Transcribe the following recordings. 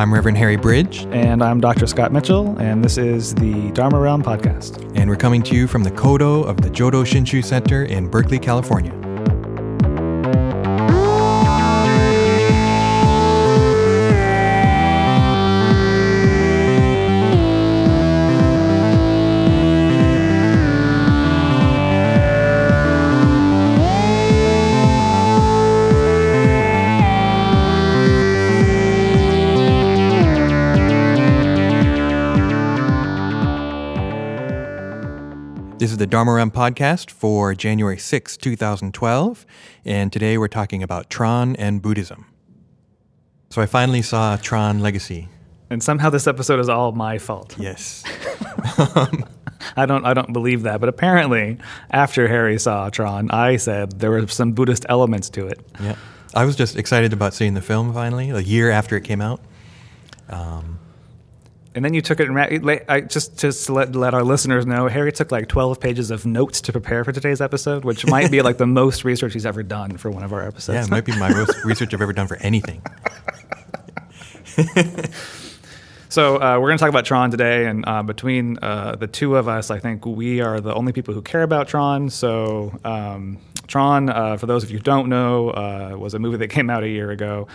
I'm Reverend Harry Bridge, And I'm Dr. Scott Mitchell, and this is the Dharma Realm Podcast. and we're coming to you from the Kodo of the Jodo Shinshu Center in Berkeley, California. Dharma Realm podcast for January 6, 2012, and today we're talking about Tron and Buddhism. So I finally saw Tron Legacy. And somehow this episode is all my fault. Yes. I don't I don't believe that, but apparently after Harry saw Tron, I said there were some Buddhist elements to it. yeah. I was just excited about seeing the film finally, a year after it came out. Um, And then you took it and I, just just to let, let our listeners know, Harry took like 12 pages of notes to prepare for today's episode, which might be like the most research he's ever done for one of our episodes. Yeah, it might be my most research I've ever done for anything. So uh, we're going to talk about Tron today, and uh, between uh, the two of us, I think we are the only people who care about Tron. So um, Tron, uh, for those of you who don't know, uh, was a movie that came out a year ago.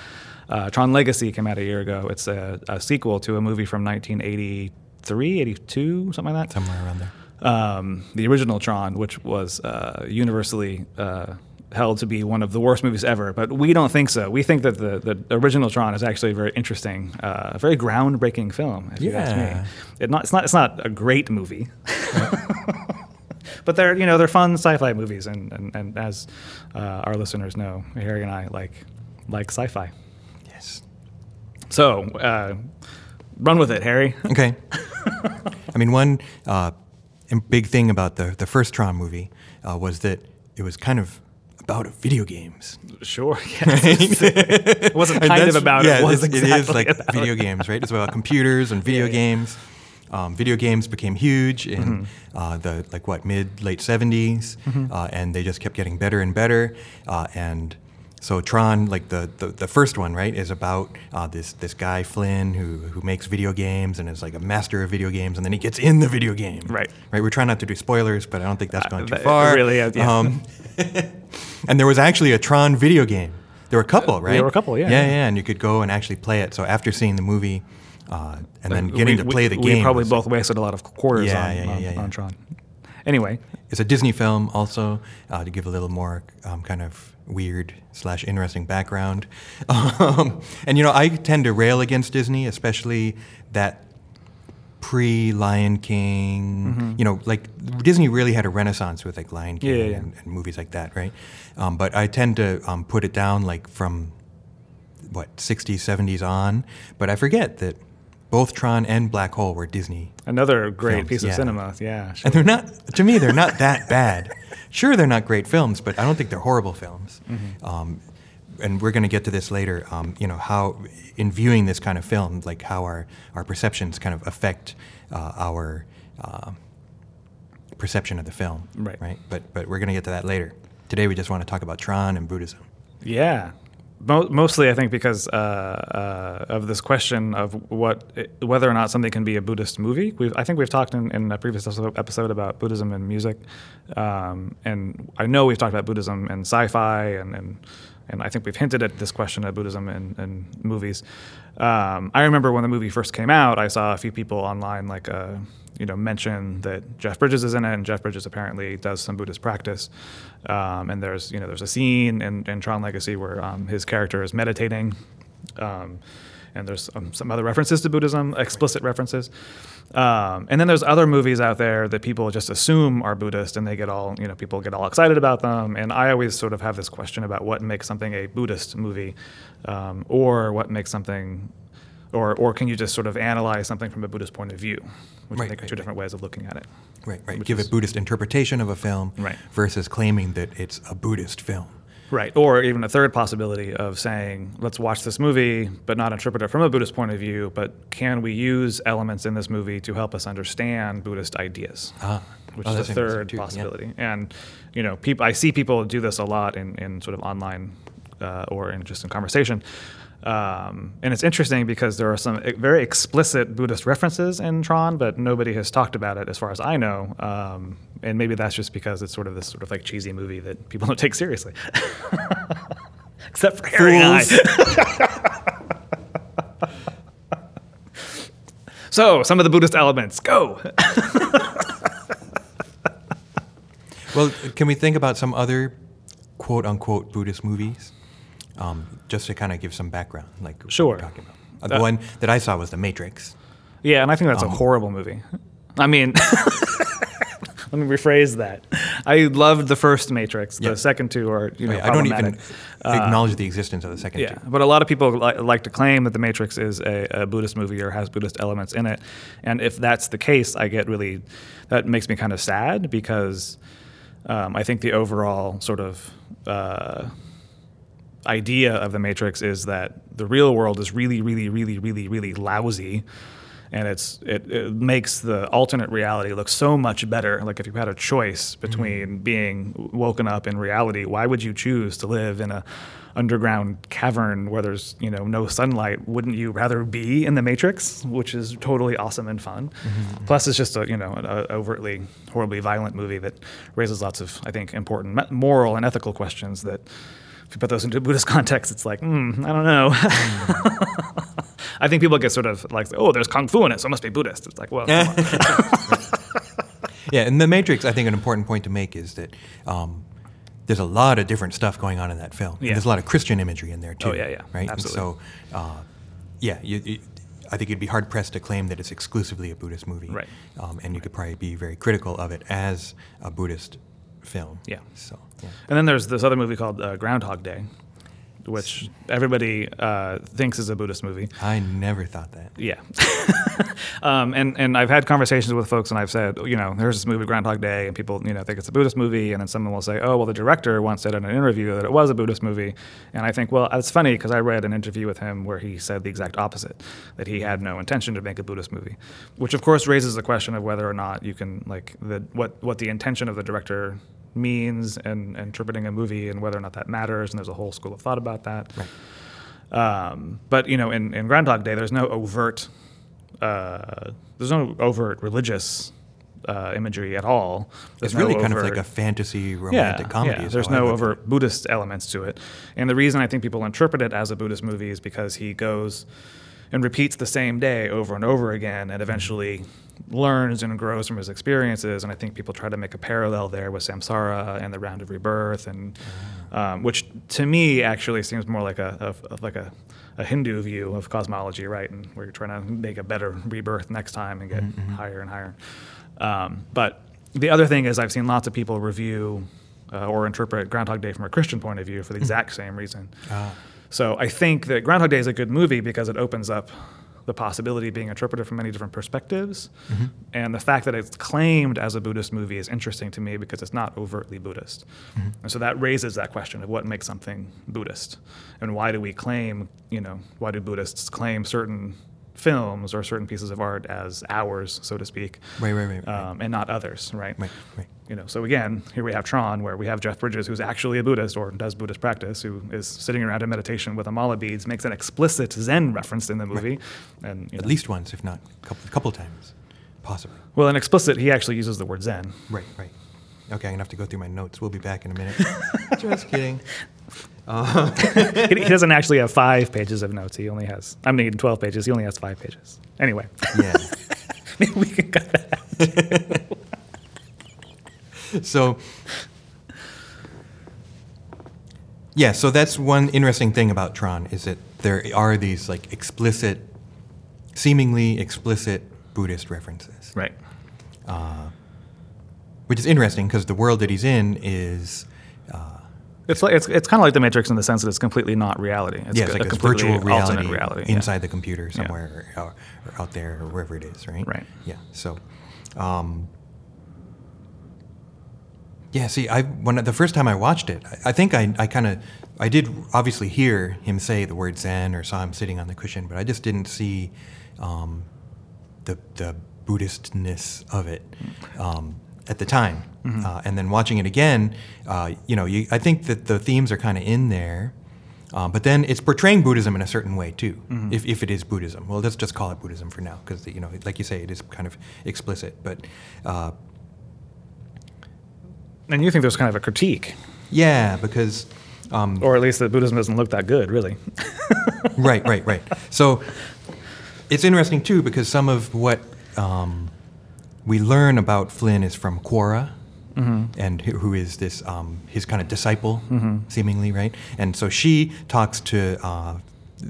Uh, Tron Legacy came out a year ago. It's a, a sequel to a movie from 1983, 82, something like that. Somewhere around there. Um, the original Tron, which was uh, universally uh, held to be one of the worst movies ever, but we don't think so. We think that the, the original Tron is actually a very interesting, uh, a very groundbreaking film. If you ask Yeah. me, it not, it's not it's not a great movie, but they're you know they're fun sci-fi movies, and and, and as uh, our listeners know, Harry and I like like sci-fi. So uh, run with it, Harry. Okay. I mean, one uh, big thing about the, the first Tron movie uh, was that it was kind of about video games. Sure. Yes. it wasn't kind of about yeah, it. Was exactly it is like video it. games, right? It's about computers and video Yeah, games. Um, video games became huge in Mm-hmm. uh, the like what mid late 70s, uh, and they just kept getting better and better. Uh, and so Tron, like the, the, the first one, right, is about uh, this this guy Flynn who who makes video games and is like a master of video games, and then he gets in the video game. Right. Right. We're trying not to do spoilers, but I don't think that's Uh, going too that- far. really, uh, yeah. Um, and there was actually a Tron video game. There were a couple, right? there were a couple, yeah, Yeah, yeah. and you could go and actually play it. So after seeing the movie, uh, and then getting we- to play the we, game, We probably both wasted a lot of quarters Yeah, on, yeah, yeah, on, yeah, yeah. on Tron. Anyway, It's a Disney film, also uh, to give a little more um, kind of weird slash interesting background. Um, and you know, I tend to rail against Disney, especially that pre Lion King. You know, like Disney really had a renaissance with like Lion King Mm-hmm. Yeah, yeah, yeah. And, and movies like that, right? Um, but I tend to um, put it down like from what 60s, 70s on. But I forget that both Tron and Black Hole were Disney another great Films, piece of yeah. cinema. Yeah, sure. and they're not, to me, they're not that bad. Sure, they're not great films, but I don't think they're horrible films. Mm-hmm. Um, and we're going to get to this later. Um, you know how, in viewing this kind of film, like how our our perceptions kind of affect uh, our uh, perception of the film. Right. Right. But but we're going to get to that later. Today, we just want to talk about Tron and Buddhism. Yeah. Mo- mostly, I think, because uh, uh, of this question of what whether or not something can be a Buddhist movie. We've, I think we've talked in, in a previous episode about Buddhism and music, um, and I know we've talked about Buddhism and sci-fi, and, and and I think we've hinted at this question of Buddhism in, in movies. Um, I remember when the movie first came out, I saw a few people online like uh, you know mention that Jeff Bridges is in it, and Jeff Bridges apparently does some Buddhist practice. Um, and there's you know there's a scene in, in Tron Legacy where um, his character is meditating, um, and there's um, some other references to Buddhism, explicit references. Um, and then there's other movies out there that people just assume are Buddhist, and they get all you know people get all excited about them. And I always sort of have this question about what makes something a Buddhist movie, um, or what makes something. Or, or can you just sort of analyze something from a Buddhist point of view, which Right, I think are right, two different ways of looking at it. Right. Right. Give is- a Buddhist interpretation of a film. Right. Versus claiming that it's a Buddhist film. Right. Or even a third possibility of saying, let's watch this movie, but not interpret it from a Buddhist point of view, but can we use elements in this movie to help us understand Buddhist ideas? Ah. Which Oh, is a third too, yeah. possibility. And, you know, people, I see people do this a lot in, in sort of online uh, or in just in conversation. Um, and it's interesting because there are some very explicit Buddhist references in Tron, but nobody has talked about it as far as I know. Um, and maybe that's just because it's sort of this sort of like cheesy movie that people don't take seriously. Except for Harry and I. so, some of the Buddhist elements, go. Well, can we think about some other quote unquote Buddhist movies? Um, just to kind of give some background, like what Sure. we're talking about. Uh, the Uh, one that I saw was The Matrix. Yeah, and I think that's Um, a horrible movie. I mean, let me rephrase that. I loved the first Matrix. The Yeah. second two are, you know, I don't even. Uh, acknowledge the existence of the second Yeah, two. but a lot of people li- like to claim that The Matrix is a, a Buddhist movie or has Buddhist elements in it, and if that's the case, I get really that makes me kind of sad because um, I think the overall sort of uh, idea of The Matrix is that the real world is really, really, really, really, really lousy. And it's it, it makes the alternate reality look so much better. Like if you had a choice between mm-hmm. being woken up in reality, why would you choose to live in a underground cavern where there's you know no sunlight? Wouldn't you rather be in the Matrix, which is totally awesome and fun? Mm-hmm. Plus, it's just a you know an a overtly horribly violent movie that raises lots of I think important moral and ethical questions that if you put those into Buddhist context, it's like, mm, I don't know. I think people get sort of like, oh, there's kung fu in it, so it must be Buddhist. It's like, well, come on. Yeah, in The Matrix, I think an important point to make is that um, there's a lot of different stuff going on in that film. Yeah. there's a lot of Christian imagery in there too. Oh, yeah, yeah, right. absolutely. And so, uh, yeah, you, you, I think you'd be hard pressed to claim that it's exclusively a Buddhist movie. Right. Um, and you could probably be very critical of it as a Buddhist film. Yeah. So. Yeah. and then there's this other movie called uh, Groundhog Day, which everybody uh, thinks is a Buddhist movie. I never thought that. Yeah. um, and, and I've had conversations with folks and I've said, you know, there's this movie, Groundhog Day, and people, you know, think it's a Buddhist movie. And then someone will say, oh, well, the director once said in an interview that it was a Buddhist movie. And I think, well, that's funny because I read an interview with him where he said the exact opposite, that he had no intention to make a Buddhist movie, which of course raises the question of whether or not you can, like, the, what, what the intention of the director means and interpreting a movie and whether or not that matters. And there's a whole school of thought about that. Right. Um, but you know, in, in Groundhog Day, there's no overt, uh, there's no overt religious uh, imagery at all. There's It's really no kind of like a fantasy romantic comedy. Yeah, there's no overt Buddhist elements to it, and the reason I think people interpret it as a Buddhist movie is because he goes and repeats the same day over and over again, and eventually learns and grows from his experiences. And I think people try to make a parallel there with samsara and the round of rebirth, and um, which to me actually seems more like a of, of like a a Hindu view of cosmology, right? And where you're trying to make a better rebirth next time and get higher and higher. Um, but the other thing is, I've seen lots of people review uh, or interpret Groundhog Day from a Christian point of view for the exact same reason. Ah. So I think that Groundhog Day is a good movie because it opens up the possibility of being interpreted from many different perspectives. Mm-hmm. And the fact that it's claimed as a Buddhist movie is interesting to me because it's not overtly Buddhist. Mm-hmm. And so that raises that question of what makes something Buddhist. And why do we claim, you know, why do Buddhists claim certain films or certain pieces of art as ours, so to speak, Right, right, right, right. um, and not others, right? Right, right. You know, so again, here we have Tron, where we have Jeff Bridges, who's actually a Buddhist or does Buddhist practice, who is sitting around in meditation with amala beads, makes an explicit Zen reference in the movie, and you At know, least once, if not a couple, couple times, possibly. well, an explicit, he actually uses the word Zen. Right, right. Okay, I'm gonna have to go through my notes. We'll be back in a minute. Just kidding. Uh, he, he doesn't actually have five pages of notes. He only has, I'm mean, twelve pages. He only has five pages. Anyway, yeah. maybe we can cut that. So, yeah. So that's one interesting thing about Tron is that there are these like explicit, seemingly explicit Buddhist references, Right. which is interesting because the world that he's in is. It's like it's, it's kind of like the Matrix in the sense that it's completely not reality. It's yeah, it's a like completely virtual reality, reality. yeah. inside the computer somewhere or, or out there or wherever it is, right? Right. Yeah. So, um, yeah. See, I when the first time I watched it, I, I think I, I kind of I did obviously hear him say the word Zen or saw him sitting on the cushion, but I just didn't see um, the the Buddhistness of it um, at the time. Uh, and then watching it again, uh, you know, you, I think that the themes are kind of in there, Um, but then it's portraying Buddhism in a certain way too, Mm-hmm. if, if it is Buddhism. Well, let's just call it Buddhism for now, because you know, like you say, it is kind of explicit. But uh, And you think there's kind of a critique, yeah, because um, or at least that Buddhism doesn't look that good, really. right, right, right. So it's interesting too because some of what um, we learn about Flynn is from Quorra, and who is this um, his kind of disciple, seemingly, right? And so she talks to. Uh,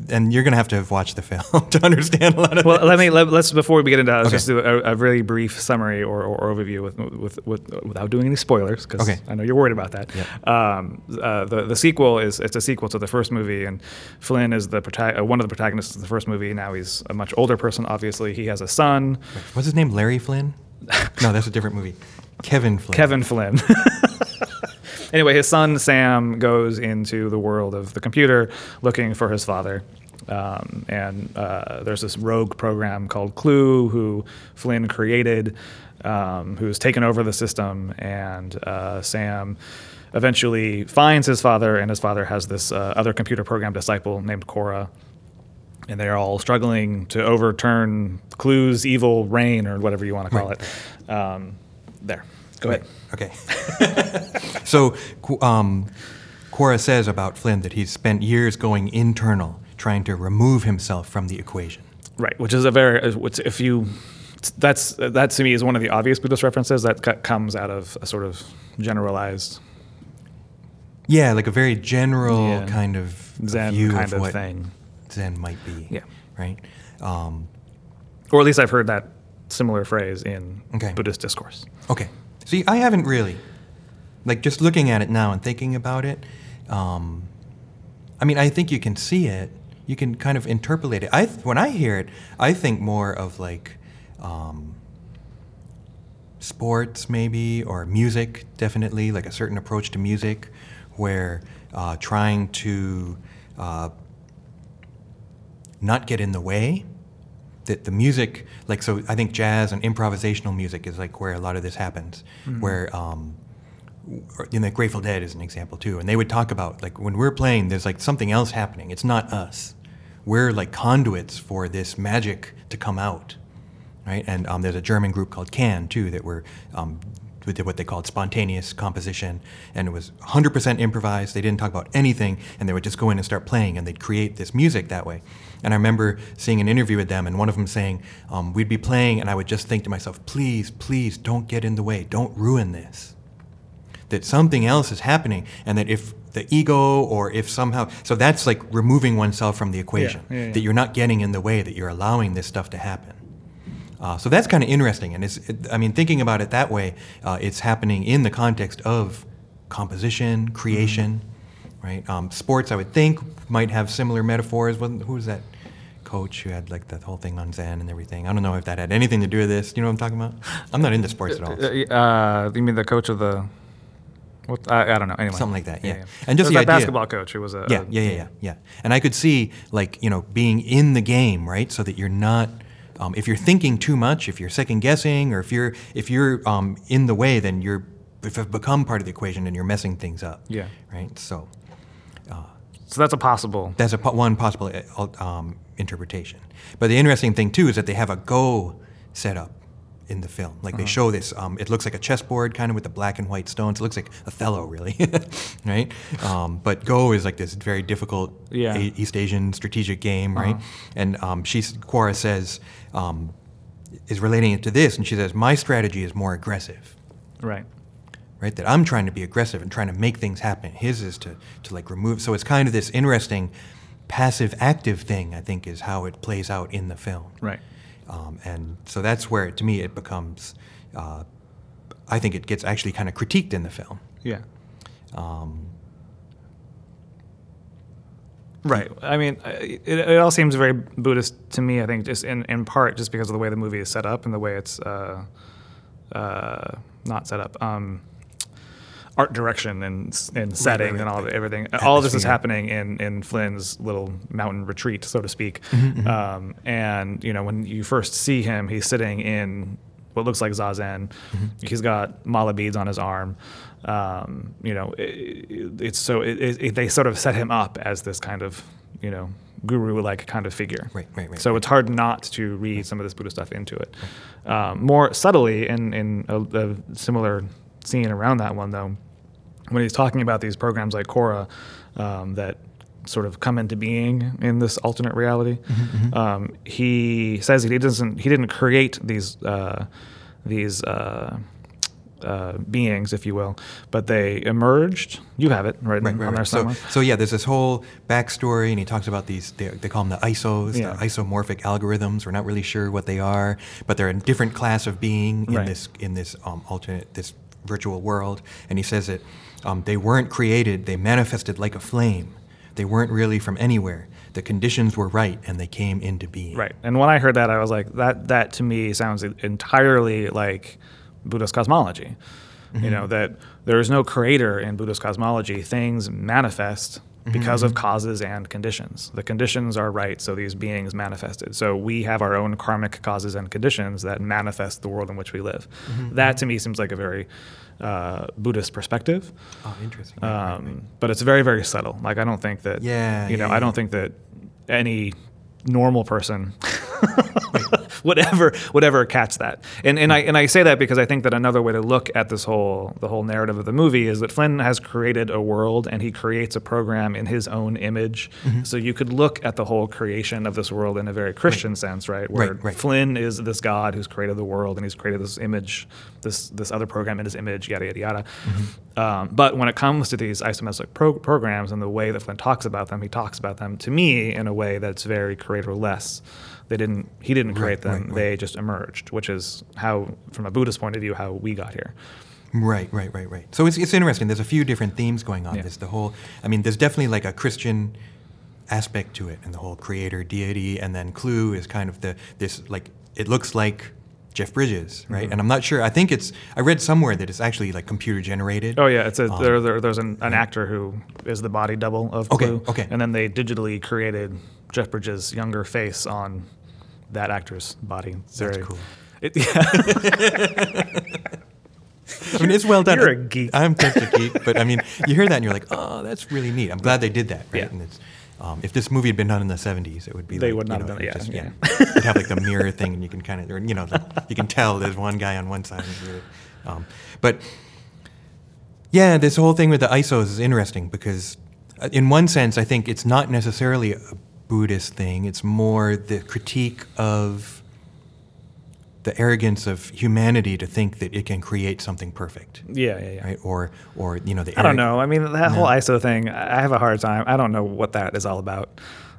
and you're gonna have to have watched the film to understand a lot of. Well, this. let me let, us before we begin into that, let's Okay. just do a, a really brief summary or, or overview with, with, with without doing any spoilers, because Okay. I know you're worried about that. Yep. Um, uh, the the sequel is it's a sequel to the first movie, and Flynn is the prota- uh, one of the protagonists of the first movie. Now he's a much older person. Obviously, he has a son, What's his name? Larry Flynn? No, that's a different movie. Kevin Flynn. Kevin Flynn. anyway, his son Sam goes into the world of the computer looking for his father. Um, and uh, there's this rogue program called Clu, who Flynn created, um, who's taken over the system. And uh, Sam eventually finds his father, and his father has this uh, other computer program disciple named Quorra. And they're all struggling to overturn Clu's evil reign, or whatever you want to call Right. it. Um, there. Go ahead. Okay. so, um, Quorra says about Flynn that he's spent years going internal, trying to remove himself from the equation. Right, which is a very uh, which if you that's that to me is one of the obvious Buddhist references that co- comes out of a sort of generalized Yeah, like a very general Yeah. kind of Zen view kind of of what thing. Zen might be. Yeah. Right. Um, or at least I've heard that similar phrase in Okay. Buddhist discourse. okay. See, I haven't really, like, just looking at it now and thinking about it. Um, I mean, I think you can see it. You can kind of interpolate it. I when I hear it, I think more of like. Um, sports maybe or music definitely like a certain approach to music where uh, trying to uh, not get in the way that the music like so i think jazz and improvisational music is like where a lot of this happens where um, you know, Grateful Dead is an example too, and they would talk about like when we're playing, there's like something else happening. It's not us. We're like conduits for this magic to come out, right? And um, there's a German group called Can too that were um, we did what they called spontaneous composition, and it was 100% improvised. They didn't talk about anything, and they would just go in and start playing, and they'd create this music that way. And I remember seeing an interview with them, and one of them saying, um, "We'd be playing, and I would just think to myself, please, please, don't get in the way, don't ruin this." that something else is happening and that if the ego or if somehow so that's like removing oneself from the equation yeah, yeah. that you're not getting in the way that you're allowing this stuff to happen uh, so that's kind of interesting and it's it, i mean thinking about it that way uh, it's happening in the context of composition creation right um, sports i would think might have similar metaphors Wasn't- who was that coach who had like that whole thing on zen and everything i don't know if that had anything to do with this you know what i'm talking about i'm not into sports at all so- Uh, uh, you mean the coach of the? What I, I don't know. Anyway, Something like that, yeah. And just the idea- basketball coach who was a yeah, yeah, yeah, yeah, yeah. And I could see like you know being in the game, right? So that you're not, um, if you're thinking too much, if you're second guessing, or if you're if you're um, in the way, then you're if you've become part of the equation and you're messing things up. Yeah. Right. So So that's a possible. that's a po- one possible uh, um, interpretation. But the interesting thing too is that they have a go set up in the film. Like Uh-huh. they show this. Um, it looks like a chessboard, kind of with the black and white stones. It looks like Othello, really, right? Um, but Go is like this very difficult Yeah. A- East Asian strategic game, right? And um, she, Quorra says, um, is relating it to this, and she says, my strategy is more aggressive Right. right? That I'm trying to be aggressive and trying to make things happen. His is to, to like remove. So it's kind of this interesting passive active thing, I think, is how it plays out in the film. Right. Um, and so that's where, to me, it becomes, uh, I think it gets actually kind of critiqued in the film. Yeah. Um, Right. I mean, it, it all seems very Buddhist to me. I think just in, in part just because of the way the movie is set up and the way it's uh, uh, not set up. Um, art direction and and setting right, and all right. everything. All of this is happening in in Flynn's little mountain retreat, so to speak. Mm-hmm, Um, and you know, when you first see him, he's sitting in what looks like zazen. He's got mala beads on his arm. Um, you know, it, it's so it, they sort of set him up as this kind of you know guru-like kind of figure. Right, right, right, So right. it's hard not to read some of this Buddha stuff into it. Um, more subtly, in in a, a similar scene around that one though, when he's talking about these programs like Quorra um, that sort of come into being in this alternate reality, um, he says he doesn't he didn't create these uh, these. Uh, uh, beings, if you will, but they emerged. You have it right, Right, on right, there right. So, so yeah, there's this whole backstory, and he talks about these. They, they call them the ISOs, Yeah. the isomorphic algorithms. We're not really sure what they are, but they're a different class of being in Right. this in this um, alternate this virtual world. And he says that um, they weren't created; they manifested like a flame. They weren't really from anywhere. The conditions were right, and they came into being. Right. And when I heard that, I was like, that that to me sounds entirely like Buddhist cosmology. You know that there is no creator in Buddhist cosmology. Things manifest because of causes and conditions. The conditions are right, so these beings manifested. So we have our own karmic causes and conditions that manifest the world in which we live. That to me seems like a very uh, Buddhist perspective. Oh, interesting. Um. But it's very, very subtle. Like I don't think that. Yeah, You know, yeah, I don't yeah. think that any normal person whatever whatever catch that. And and I and I say that because I think that another way to look at this whole the whole narrative of the movie is that Flynn has created a world and he creates a program in his own image. Mm-hmm. So you could look at the whole creation of this world in a very Christian sense, right? Where Right, right. Flynn is this God who's created the world and he's created this image, this this other program in his image, yada yada yada. Mm-hmm. Um, but when it comes to these isometric pro- programs and the way that Flynn talks about them, he talks about them to me in a way that's very creator-less. They didn't. He didn't create Right, them. right, right. They just emerged, which is how, from a Buddhist point of view, how we got here. Right, right, right, right. So it's, it's interesting. There's a few different themes going on. Yeah. There's the whole, I mean, there's definitely like a Christian aspect to it and the whole creator deity. And then Clu is kind of the, this, like, it looks like Jeff Bridges, right? Mm-hmm. And I'm not sure, I think it's, I read somewhere that it's actually like computer generated. Oh yeah, it's a Um, there, there, there's an, an actor who is the body double of Okay, Clu. okay. And then they digitally created Jeff Bridges' younger face on that actor's body. It's That's very- cool. It, yeah. I mean, it's well done. You're a geek. I'm such a geek, but I mean, you hear that and you're like, oh, that's really neat. I'm glad they did that, right? Yeah. Um, if this movie had been done in the 70s, it would be They like, would not you have know, done it, just, yeah, You'd have like the mirror thing, and you can kind of, you know, the, you can tell there's one guy on one side. Um, but yeah, this whole thing with the ISOs is interesting because, uh, in one sense, I think it's not necessarily a Buddhist thing. It's more the critique of the arrogance of humanity to think that it can create something perfect, yeah, yeah, yeah. right? Or, or you know, the I don't know. I mean, that whole ISO thing, I have a hard time. I don't know what that is all about.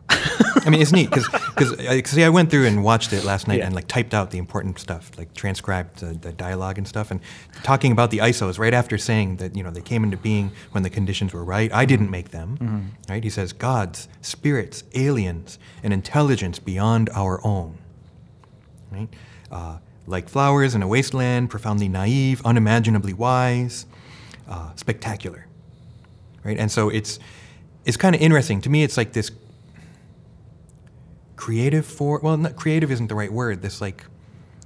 I mean, it's neat because because see, I went through and watched it last night Yeah. and like typed out the important stuff, like transcribed the, the dialogue and stuff, and talking about the ISOs right after saying that you know they came into being when the conditions were right. I didn't make them, Mm-hmm. right? He says gods, spirits, aliens, an intelligence beyond our own, right? Uh, like flowers in a wasteland, profoundly naive, unimaginably wise, uh, spectacular, right? And so it's it's kind of interesting to me. It's like this creative for well not creative isn't the right word this like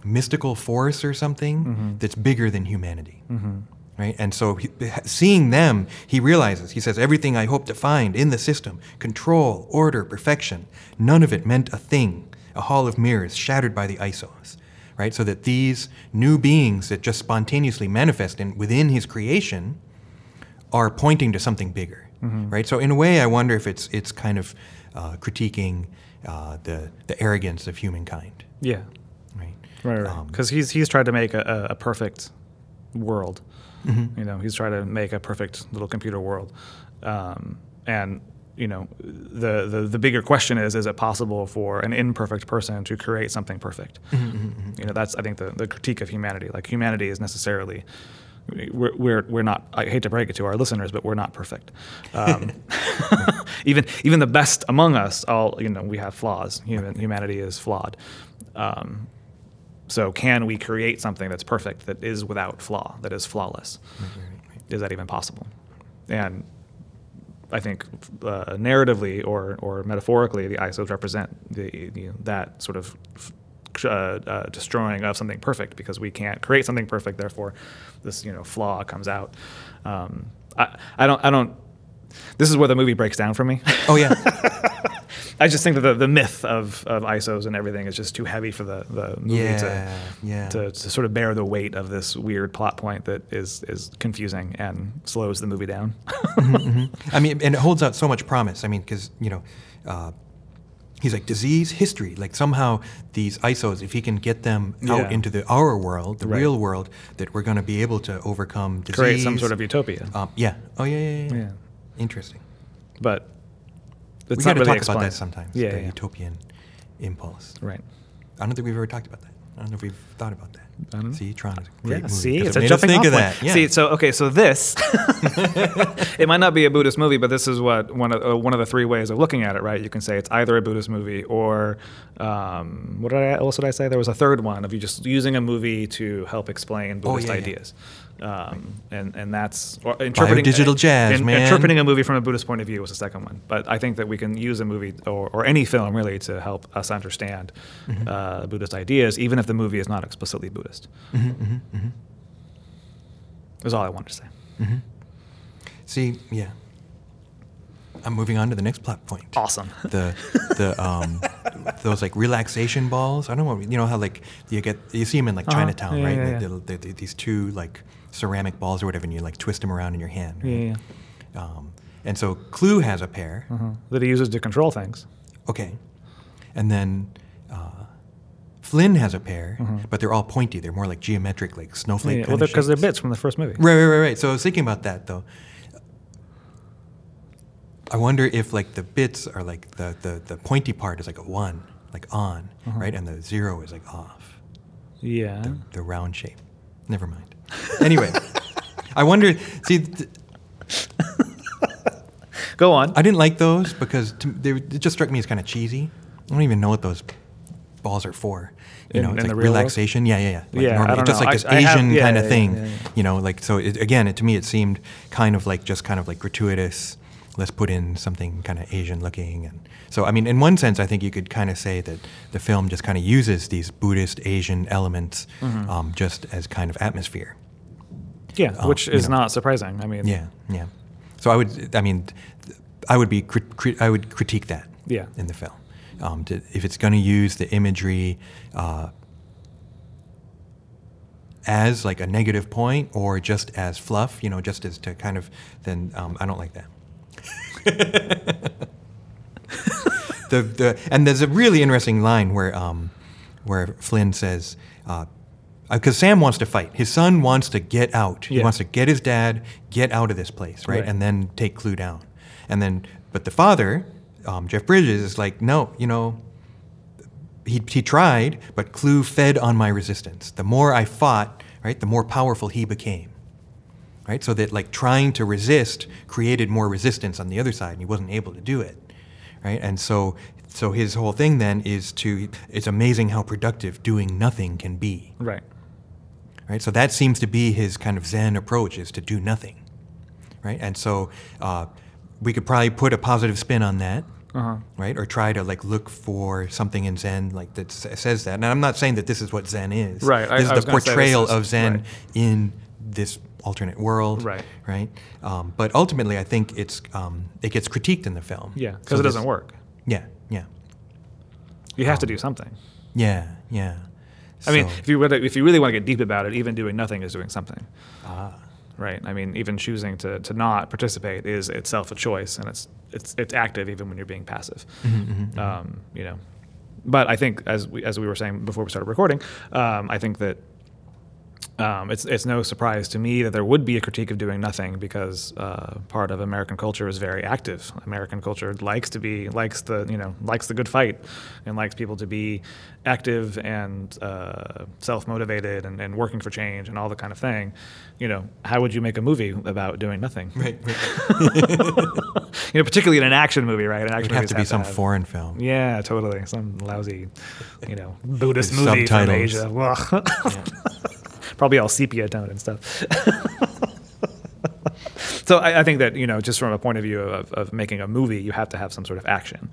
mystical force or something that's bigger than humanity right and so he, seeing them he realizes he says everything i hope to find in the system control order perfection none of it meant a thing a hall of mirrors shattered by the isos right so that these new beings that just spontaneously manifest in, within his creation are pointing to something bigger, right? So in a way, I wonder if it's it's kind of uh, critiquing uh, the the arrogance of humankind, Yeah, right? right, right. Um, Because he's he's tried to make a, a, a perfect world. Mm-hmm. You know, he's trying to make a perfect little computer world, um, and you know, the, the the bigger question is: Is it possible for an imperfect person to create something perfect? Mm-hmm, You know, that's I think the, the critique of humanity. Like humanity is necessarily. We're, we're, we're not. I hate to break it to our listeners, but we're not perfect. Um, even even the best among us, all you know, we have flaws. Human, humanity is flawed. Um, so, can we create something that's perfect, that is without flaw, that is flawless? Is that even possible? And I think uh, narratively or, or metaphorically, the ISOs represent the, the, that sort of f- uh, uh, destroying of something perfect because we can't create something perfect. Therefore, this you know flaw comes out. Um, I, I don't I don't. This is where the movie breaks down for me. Oh yeah. I just think that the, the myth of, of ISOs and everything is just too heavy for the, the movie Yeah, to, yeah. to to sort of bear the weight of this weird plot point that is is confusing and slows the movie down. I mean, and it holds out so much promise. I mean, because you know, uh, he's like disease history. Like somehow these ISOs, if he can get them Yeah. out into the our world, the Right. real world, that we're going to be able to overcome disease. Create some sort of utopia. Um, yeah. Oh yeah, yeah, yeah. Yeah. Interesting. but it's we got to really talk about that sometimes. Yeah, the yeah. utopian impulse. right. I don't think we've ever talked about that. I don't know if we've thought about that. I don't. See, Tron is a great Yeah, movie. see, it's it a jumping think off of that. Yeah. See, so okay, so this it might not be a Buddhist movie, but this is what one of uh, one of the three ways of looking at it, right? You can say it's either a Buddhist movie or um, what did I else did I say? There was a third one of you just using a movie to help explain Oh, Buddhist yeah, yeah. ideas. Um, and and that's or interpreting digital jazz, in- man. Interpreting a movie from a Buddhist point of view was the second one, but I think that we can use a movie or, or any film really to help us understand Mm-hmm. uh, Buddhist ideas, even if the movie is not explicitly Buddhist. Mm-hmm, Is all I wanted to say. See, yeah. I'm moving on to the next plot point. Awesome. The the um those like relaxation balls. I don't know. You know how like you get you see them in like Uh-huh. Chinatown, Yeah, right? yeah, yeah. they'll- they- they- these two like ceramic balls or whatever, and you like twist them around in your hand. Yeah, right? yeah. Um, and so Clu has a pair. Uh-huh. That he uses to control things. Okay. And then uh, Flynn has a pair, but they're all pointy. They're more like geometric, like snowflake. Yeah, well, because they're, shapes. bits from the first movie. Right, right, right, right. So I was thinking about that though. I wonder if like the bits are like the the, the pointy part is like a one, like on, Uh-huh. right, and the zero is like off, Yeah. the, the round shape. Never mind. Anyway, I wonder. See, th- Go on. I didn't like those because to, they, it just struck me as kind of cheesy. I don't even know what those balls are for. You In- know, it's like real world? relaxation. Yeah, yeah, yeah. Like Yeah, normally, just know. like I- this I have- Asian yeah, kind of yeah, thing. yeah. You know, like so. It, again, it, to me, it seemed kind of like just kind of like gratuitous. Let's put in something kind of Asian looking, and so I mean, in one sense, I think you could kind of say that the film just kind of uses these Buddhist Asian elements Mm-hmm. um, just as kind of atmosphere. Yeah, um, which you is know. not surprising. I mean, Yeah, yeah. So I would, I mean, I would be, I would critique that. Yeah. In the film, um, to, if it's going to use the imagery uh, as like a negative point or just as fluff, you know, just as to kind of, then um, I don't like that. the the and there's a really interesting line where um, where Flynn says. Uh, because Sam wants to fight. His son wants to get out. He Yeah. wants to get his dad, get out of this place, right? Right. And then take Clu down. And then, but the father, um, Jeff Bridges, is like, no, you know, he, he tried, but Clu fed on my resistance. The more I fought, right, the more powerful he became. Right? So that like trying to resist created more resistance on the other side and he wasn't able to do it. Right? And so so his whole thing then is to it's amazing how productive doing nothing can be. Right. Right? So that seems to be his kind of Zen approach is to do nothing. Right? And so uh, we could probably put a positive spin on that Uh-huh. right? Or try to like look for something in Zen like that says that. And I'm not saying that this is what Zen is. Right, I- This is I the portrayal is- of Zen right. in this alternate world. Right. Right. Um, but ultimately, I think it's um, it gets critiqued in the film. Yeah, So because it doesn't work. Yeah. Yeah. You have to do something. Yeah. Yeah. I mean, So- if you really, if you really want to get deep about it, even doing nothing is doing something. Ah. Right. I mean, even choosing to, to not participate is itself a choice, and it's it's it's active even when you're being passive. Mm-hmm, Um, you know, but I think as we as we were saying before we started recording, um, I think that. Um, it's it's no surprise to me that there would be a critique of doing nothing because uh, part of American culture is very active. American culture likes to be likes the you know likes the good fight, and likes people to be active and uh, self motivated and, and working for change and all the kind of thing. You know, how would you make a movie about doing nothing? Right. right. You know, particularly in an action movie, right? An It action would have to be some have- foreign film. Yeah, totally. Some lousy, you know, Buddhist movie from subtitles. Asia. Probably all sepia tone and stuff. so I, I think that you know, just from a point of view of, of making a movie, you have to have some sort of action.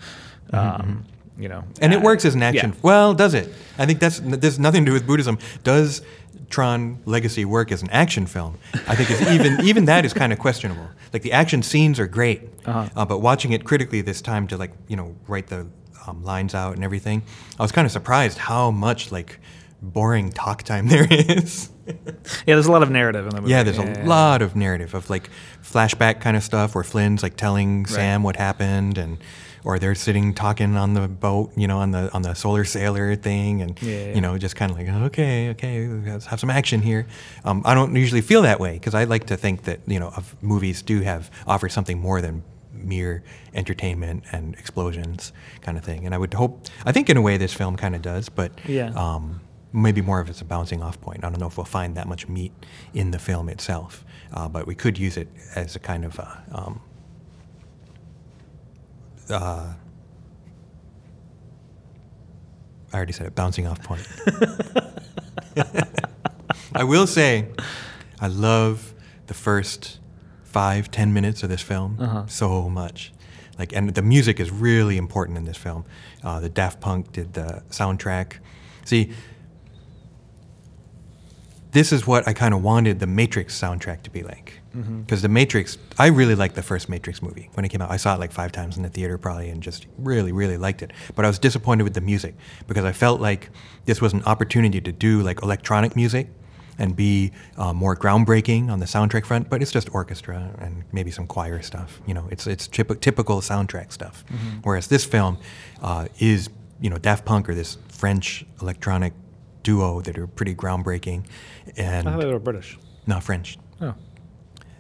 Mm-hmm, Um, you know. And it uh, works as an action. yeah. Well, does it? I think that's there's nothing to do with Buddhism. Does Tron Legacy work as an action film? I think it's even even that is kind of questionable. Like the action scenes are great, Uh-huh. uh, but watching it critically this time to like you know write the um, lines out and everything, I was kind of surprised how much like boring talk time there is. Yeah, there's a lot of narrative in the movie. Yeah, there's a lot of narrative of like flashback kind of stuff where Flynn's like telling Sam what happened and or they're sitting talking on the boat, you know, on the on the solar sailor thing and Yeah, yeah. you know, just kind of like okay, okay, let's have some action here. Um, I don't usually feel that way because I like to think that, you know, of movies do have offer something more than mere entertainment and explosions kind of thing. And I would hope I think in a way this film kind of does, but Yeah. um, maybe more of it's a bouncing off point. I don't know if we'll find that much meat in the film itself, uh, but we could use it as a kind of uh, um, uh, I already said it, bouncing off point. I will say, I love the first five, ten minutes of this film Uh-huh. so much. Like, and the music is really important in this film. Uh, the Daft Punk did the soundtrack. See, this is what I kind of wanted the Matrix soundtrack to be like. Because the Matrix, I really liked the first Matrix movie when it came out. I saw it like five times in the theater probably and just really, really liked it. But I was disappointed with the music because I felt like this was an opportunity to do like electronic music and be uh, more groundbreaking on the soundtrack front. But it's just orchestra and maybe some choir stuff. You know, it's it's typ- typical soundtrack stuff. Whereas this film uh, is, you know, Daft Punk or this French electronic duo that are pretty groundbreaking and I thought they were British. not French. Oh.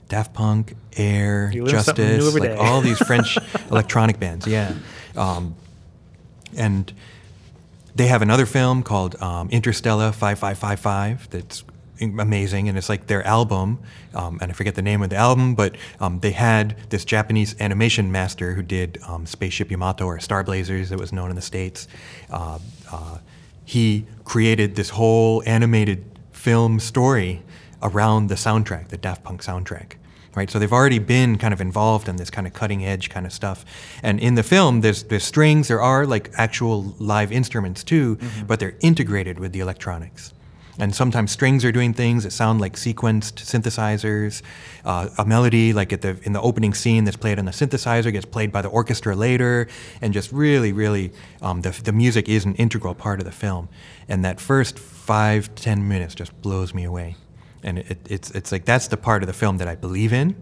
Daft Punk, Air, You learn something new Justice, like day. all these French electronic bands, yeah. Um, and they have another film called um, Interstellar 5555 that's amazing, and it's like their album, um, and I forget the name of the album, but um, they had this Japanese animation master who did um, Spaceship Yamato or Star Blazers, that was known in the States. Uh, uh, he created this whole animated film story around the soundtrack, the Daft Punk soundtrack. Right, so they've already been kind of involved in this kind of cutting edge kind of stuff, and in the film, there's there's strings, there are like actual live instruments too, mm-hmm. but they're integrated with the electronics. And sometimes strings are doing things that sound like sequenced synthesizers. Uh, a melody, like at the in the opening scene, that's played on the synthesizer, gets played by the orchestra later, and just really, really, um, the the music is an integral part of the film. And that first five ten minutes just blows me away. And it, it's it's like that's the part of the film that I believe in,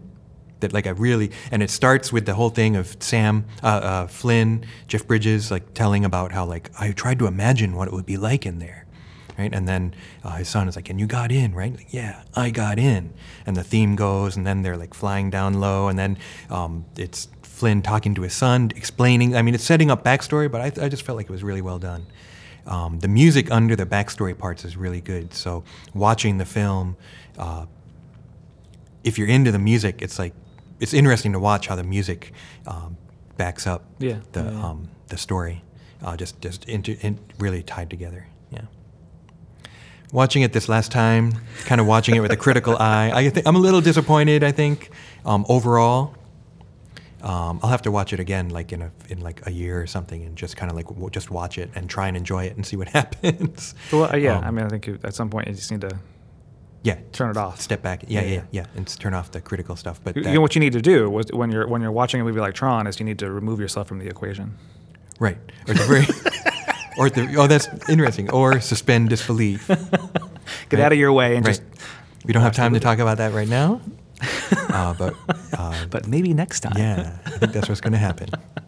that like I really and it starts with the whole thing of Sam uh, uh, Flynn Jeff Bridges like telling about how like I tried to imagine what it would be like in there right and then uh, his son is like and you got in right like, yeah I got in and the theme goes and then they're like flying down low and then um, it's Flynn talking to his son explaining I mean it's setting up backstory but I, I just felt like it was really well done um, the music under the backstory parts is really good so watching the film uh, if you're into the music, it's like it's interesting to watch how the music um, backs up Yeah, the yeah. Um, the story, uh, just just inter, in, really tied together. Yeah. Watching it this last time, kind of watching it with a critical eye. I think I'm a little disappointed. I think um, overall. Um, I'll have to watch it again, like in a in like a year or something, and just kind of like w- just watch it and try and enjoy it and see what happens. Well, uh, yeah. Um, I mean, I think you, at some point you just need to yeah, turn it off. step back. Yeah, Yeah, yeah, yeah. yeah, and turn off the critical stuff. But You that- know what you need to do was when you're when you're watching a movie like Tron is you need to remove yourself from the equation. Right. Or the very, or the, oh, that's interesting. Or suspend disbelief. Get Right. out of your way and right. just. we don't have time to talk about that right now. Uh, but uh, But maybe next time. yeah, I think that's what's going to happen.